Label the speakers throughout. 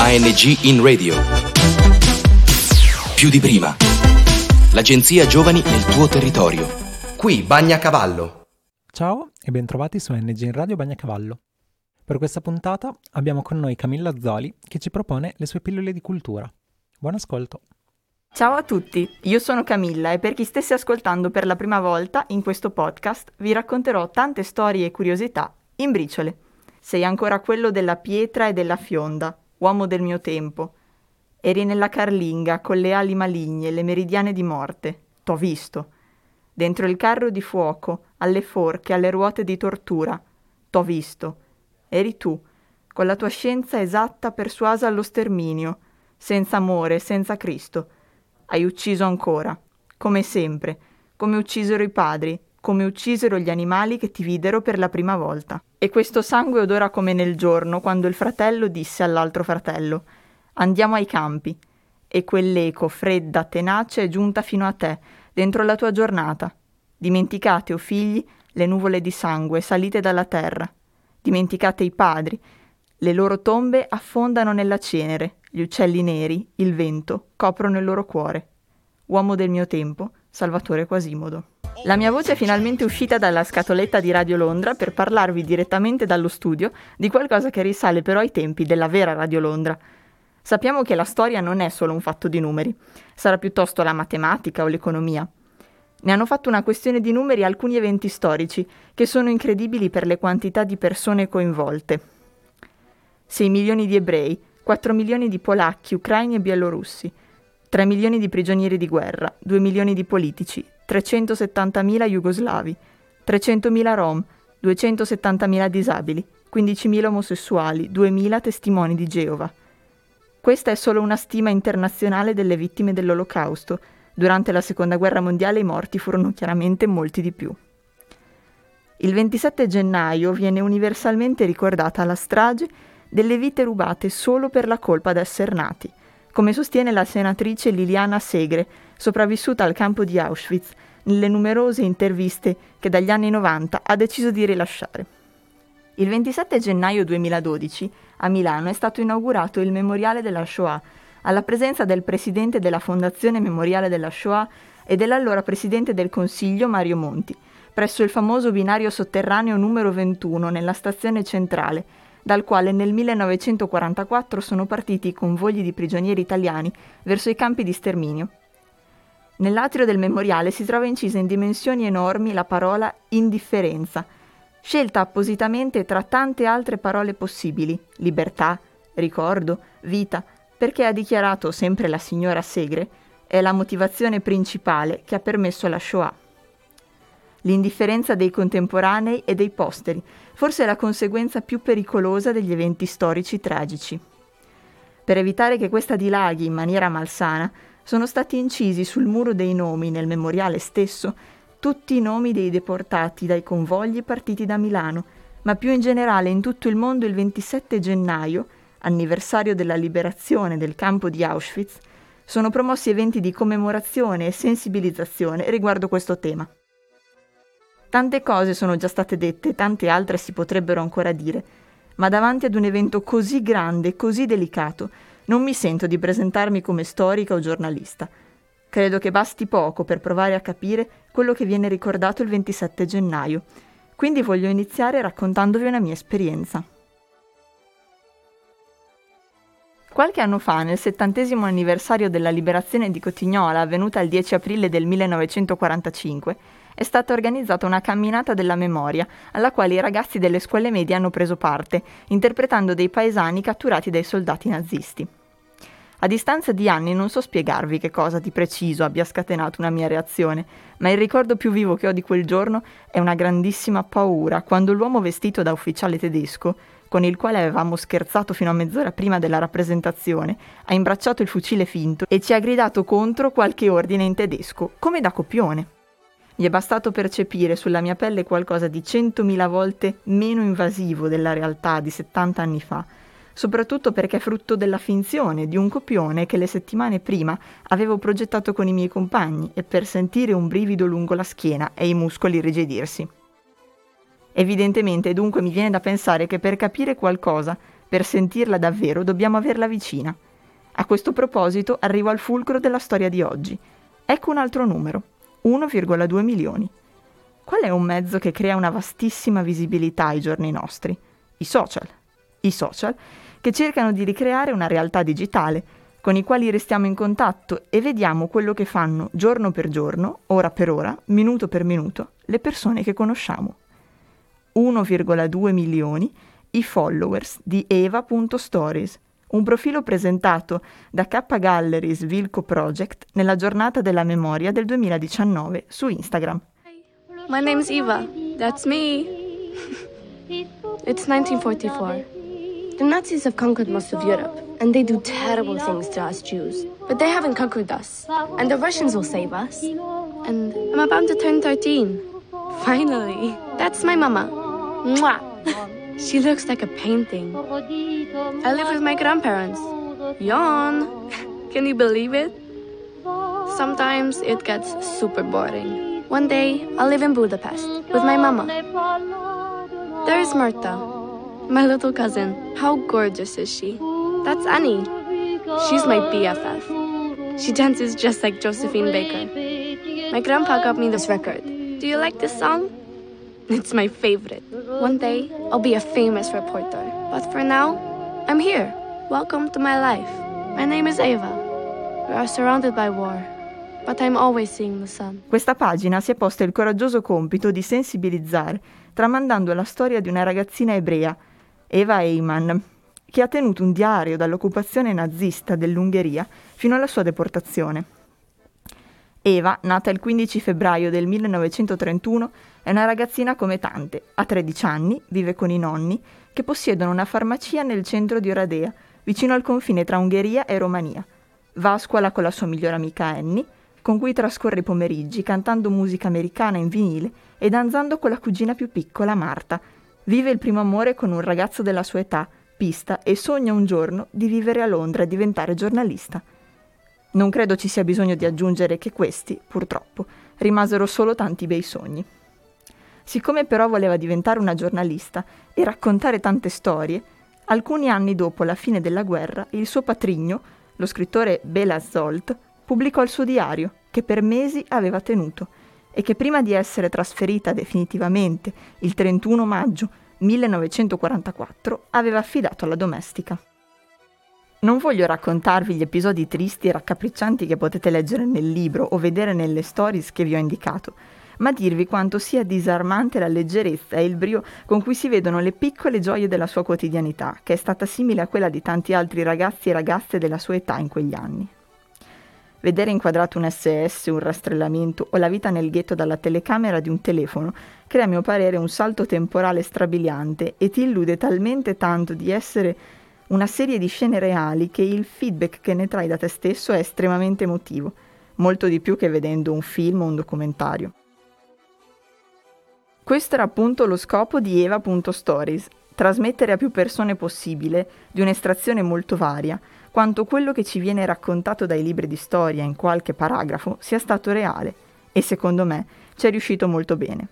Speaker 1: ANG in radio. Più di prima. L'agenzia Giovani nel tuo territorio.
Speaker 2: Qui Bagnacavallo.
Speaker 3: Ciao e bentrovati su NG in Radio Bagnacavallo. Per questa puntata abbiamo con noi Camilla Zoli che ci propone le sue pillole di cultura. Buon ascolto.
Speaker 4: Ciao a tutti, io sono Camilla e per chi stesse ascoltando per la prima volta in questo podcast vi racconterò tante storie e curiosità in briciole. Sei ancora quello della pietra e della fionda, uomo del mio tempo. Eri nella carlinga con le ali maligne, le meridiane di morte. T'ho visto. Dentro il carro di fuoco, alle forche, alle ruote di tortura. T'ho visto. Eri tu, con la tua scienza esatta persuasa allo sterminio, senza amore, senza Cristo. Hai ucciso ancora, come sempre, come uccisero i padri, come uccisero gli animali che ti videro per la prima volta. E questo sangue odora come nel giorno, quando il fratello disse all'altro fratello Andiamo ai campi. E quell'eco fredda, tenace è giunta fino a te, dentro la tua giornata. Dimenticate, o oh figli, le nuvole di sangue salite dalla terra. Dimenticate i padri. Le loro tombe affondano nella cenere, gli uccelli neri, il vento, coprono il loro cuore. Uomo del mio tempo, Salvatore Quasimodo. La mia voce è finalmente uscita dalla scatoletta di Radio Londra per parlarvi direttamente dallo studio di qualcosa che risale però ai tempi della vera Radio Londra. Sappiamo che la storia non è solo un fatto di numeri, sarà piuttosto la matematica o l'economia. Ne hanno fatto una questione di numeri alcuni eventi storici che sono incredibili per le quantità di persone coinvolte. 6 milioni di ebrei, 4 milioni di polacchi, ucraini e bielorussi, 3 milioni di prigionieri di guerra, 2 milioni di politici, 370.000 jugoslavi, 300.000 rom, 270.000 disabili, 15.000 omosessuali, 2.000 testimoni di Geova. Questa è solo una stima internazionale delle vittime dell'Olocausto. Durante la Seconda Guerra Mondiale i morti furono chiaramente molti di più. Il 27 gennaio viene universalmente ricordata la strage delle vite rubate solo per la colpa d'essere nati, come sostiene la senatrice Liliana Segre, sopravvissuta al campo di Auschwitz, nelle numerose interviste che dagli anni 90 ha deciso di rilasciare. Il 27 gennaio 2012 a Milano è stato inaugurato il Memoriale della Shoah, alla presenza del presidente della Fondazione Memoriale della Shoah e dell'allora presidente del Consiglio Mario Monti, presso il famoso binario sotterraneo numero 21 nella stazione centrale, dal quale nel 1944 sono partiti i convogli di prigionieri italiani verso i campi di sterminio. Nell'atrio del memoriale si trova incisa in dimensioni enormi la parola indifferenza, scelta appositamente tra tante altre parole possibili, libertà, ricordo, vita, perché ha dichiarato sempre la signora Segre, è la motivazione principale che ha permesso la Shoah. L'indifferenza dei contemporanei e dei posteri, forse la conseguenza più pericolosa degli eventi storici tragici. Per evitare che questa dilaghi in maniera malsana, sono stati incisi sul muro dei nomi nel memoriale stesso tutti i nomi dei deportati dai convogli partiti da Milano, ma più in generale in tutto il mondo il 27 gennaio, anniversario della liberazione del campo di Auschwitz, sono promossi eventi di commemorazione e sensibilizzazione riguardo questo tema. Tante cose sono già state dette, tante altre si potrebbero ancora dire, ma davanti ad un evento così grande, così delicato, non mi sento di presentarmi come storica o giornalista. Credo che basti poco per provare a capire quello che viene ricordato il 27 gennaio, quindi voglio iniziare raccontandovi una mia esperienza. Qualche anno fa, nel settantesimo anniversario della liberazione di Cotignola, avvenuta il 10 aprile del 1945, è stata organizzata una camminata della memoria, alla quale i ragazzi delle scuole medie hanno preso parte, interpretando dei paesani catturati dai soldati nazisti. A distanza di anni non so spiegarvi che cosa di preciso abbia scatenato una mia reazione, ma il ricordo più vivo che ho di quel giorno è una grandissima paura quando l'uomo vestito da ufficiale tedesco, con il quale avevamo scherzato fino a mezz'ora prima della rappresentazione, ha imbracciato il fucile finto e ci ha gridato contro qualche ordine in tedesco, come da copione. Mi è bastato percepire sulla mia pelle qualcosa di centomila volte meno invasivo della realtà di 70 anni fa, soprattutto perché è frutto della finzione di un copione che le settimane prima avevo progettato con i miei compagni e per sentire un brivido lungo la schiena e i muscoli irrigidirsi. Evidentemente dunque mi viene da pensare che per capire qualcosa Per sentirla davvero dobbiamo averla vicina. A questo proposito arrivo al fulcro della storia di oggi. Ecco un altro numero, 1,2 milioni. Qual è un mezzo che crea una vastissima visibilità ai giorni nostri? I social. I social che cercano di ricreare una realtà digitale, con i quali restiamo in contatto e vediamo quello che fanno giorno per giorno, ora per ora, minuto per minuto, le persone che conosciamo. 1,2 milioni i followers di eva.stories, un profilo presentato da K Galleries Vilco Project nella giornata della memoria del 2019 su Instagram.
Speaker 5: My name's Eva. That's me. it's 1944.
Speaker 6: The Nazis have conquered most of Europe, and they do terrible things to us Jews. But they haven't conquered us, and the Russians will save us.
Speaker 5: And I'm about to turn 13. Finally. That's my mama. Mwah. She looks like a painting. I live with my grandparents. Yawn. Can you believe it? Sometimes it gets super boring. One day, I'll live in Budapest with my mama. There's Marta, my little cousin. How gorgeous is she? That's Annie. She's my BFF. She dances just like Josephine Baker. My grandpa got me this record. Do you like this song? It's my favorite. One day, I'll be a famous reporter. But for now, I'm here. Welcome to my life. My name is Ava. We are surrounded by war, but I'm always seeing the sun.
Speaker 4: Questa pagina si è posta il coraggioso compito di sensibilizzare, tramandando la storia di una ragazzina ebrea, Eva Eyman, che ha tenuto un diario dall'occupazione nazista dell'Ungheria fino alla sua deportazione. Eva, nata il 15 febbraio del 1931, è una ragazzina come tante, ha 13 anni, vive con i nonni, che possiedono una farmacia nel centro di Oradea, vicino al confine tra Ungheria e Romania. Va a scuola con la sua migliore amica Annie, con cui trascorre i pomeriggi cantando musica americana in vinile e danzando con la cugina più piccola, Marta. Vive il primo amore con un ragazzo della sua età, Pista, e sogna un giorno di vivere a Londra e diventare giornalista. Non credo ci sia bisogno di aggiungere che questi, purtroppo, rimasero solo tanti bei sogni. Siccome però voleva diventare una giornalista e raccontare tante storie, alcuni anni dopo la fine della guerra, il suo patrigno, lo scrittore Bela Zolt, pubblicò il suo diario, che per mesi aveva tenuto, e che prima di essere trasferita definitivamente il 31 maggio 1944 aveva affidato alla domestica. Non voglio raccontarvi gli episodi tristi e raccapriccianti che potete leggere nel libro o vedere nelle stories che vi ho indicato, ma dirvi quanto sia disarmante la leggerezza e il brio con cui si vedono le piccole gioie della sua quotidianità, che è stata simile a quella di tanti altri ragazzi e ragazze della sua età in quegli anni. Vedere inquadrato un SS, un rastrellamento o la vita nel ghetto dalla telecamera di un telefono crea a mio parere un salto temporale strabiliante e ti illude talmente tanto di essere una serie di scene reali che il feedback che ne trai da te stesso è estremamente emotivo, molto di più che vedendo un film o un documentario. Questo era appunto lo scopo di Eva.stories, trasmettere a più persone possibile, di un'estrazione molto varia, quanto quello che ci viene raccontato dai libri di storia in qualche paragrafo sia stato reale e secondo me ci è riuscito molto bene.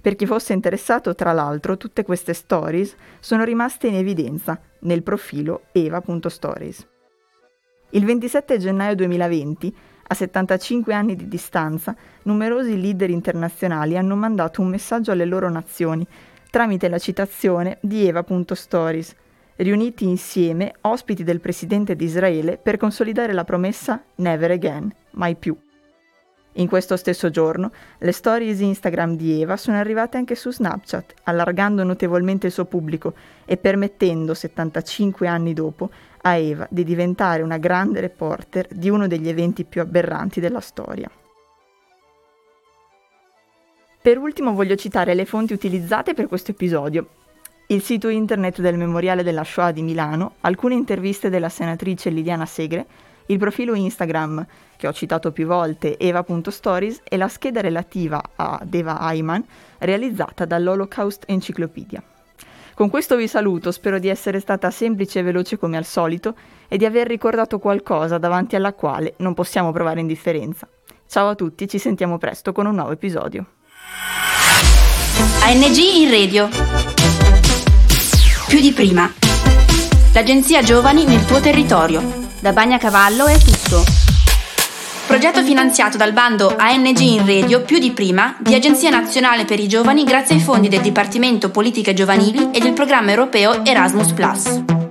Speaker 4: Per chi fosse interessato, tra l'altro, tutte queste stories sono rimaste in evidenza nel profilo eva.stories. Il 27 gennaio 2020, a 75 anni di distanza, numerosi leader internazionali hanno mandato un messaggio alle loro nazioni tramite la citazione di eva.stories, riuniti insieme ospiti del presidente di Israele per consolidare la promessa Never again, mai più. In questo stesso giorno, le stories Instagram di Eva sono arrivate anche su Snapchat, allargando notevolmente il suo pubblico e permettendo, 75 anni dopo, a Eva di diventare una grande reporter di uno degli eventi più aberranti della storia. Per ultimo voglio citare le fonti utilizzate per questo episodio. Il sito internet del Memoriale della Shoah di Milano, alcune interviste della senatrice Liliana Segre, il profilo Instagram che ho citato più volte, eva.stories, e la scheda relativa ad Eva Ayman, realizzata dall'Holocaust Encyclopedia. Con questo vi saluto, spero di essere stata semplice e veloce come al solito e di aver ricordato qualcosa davanti alla quale non possiamo provare indifferenza. Ciao a tutti, ci sentiamo presto con un nuovo episodio.
Speaker 7: ANG in radio. Più di prima. l'agenzia Giovani nel tuo territorio. Da Bagnacavallo è tutto. Progetto finanziato dal bando ANG in Radio più di prima di Agenzia Nazionale per i Giovani grazie ai fondi del Dipartimento Politiche Giovanili e del programma europeo Erasmus ⁇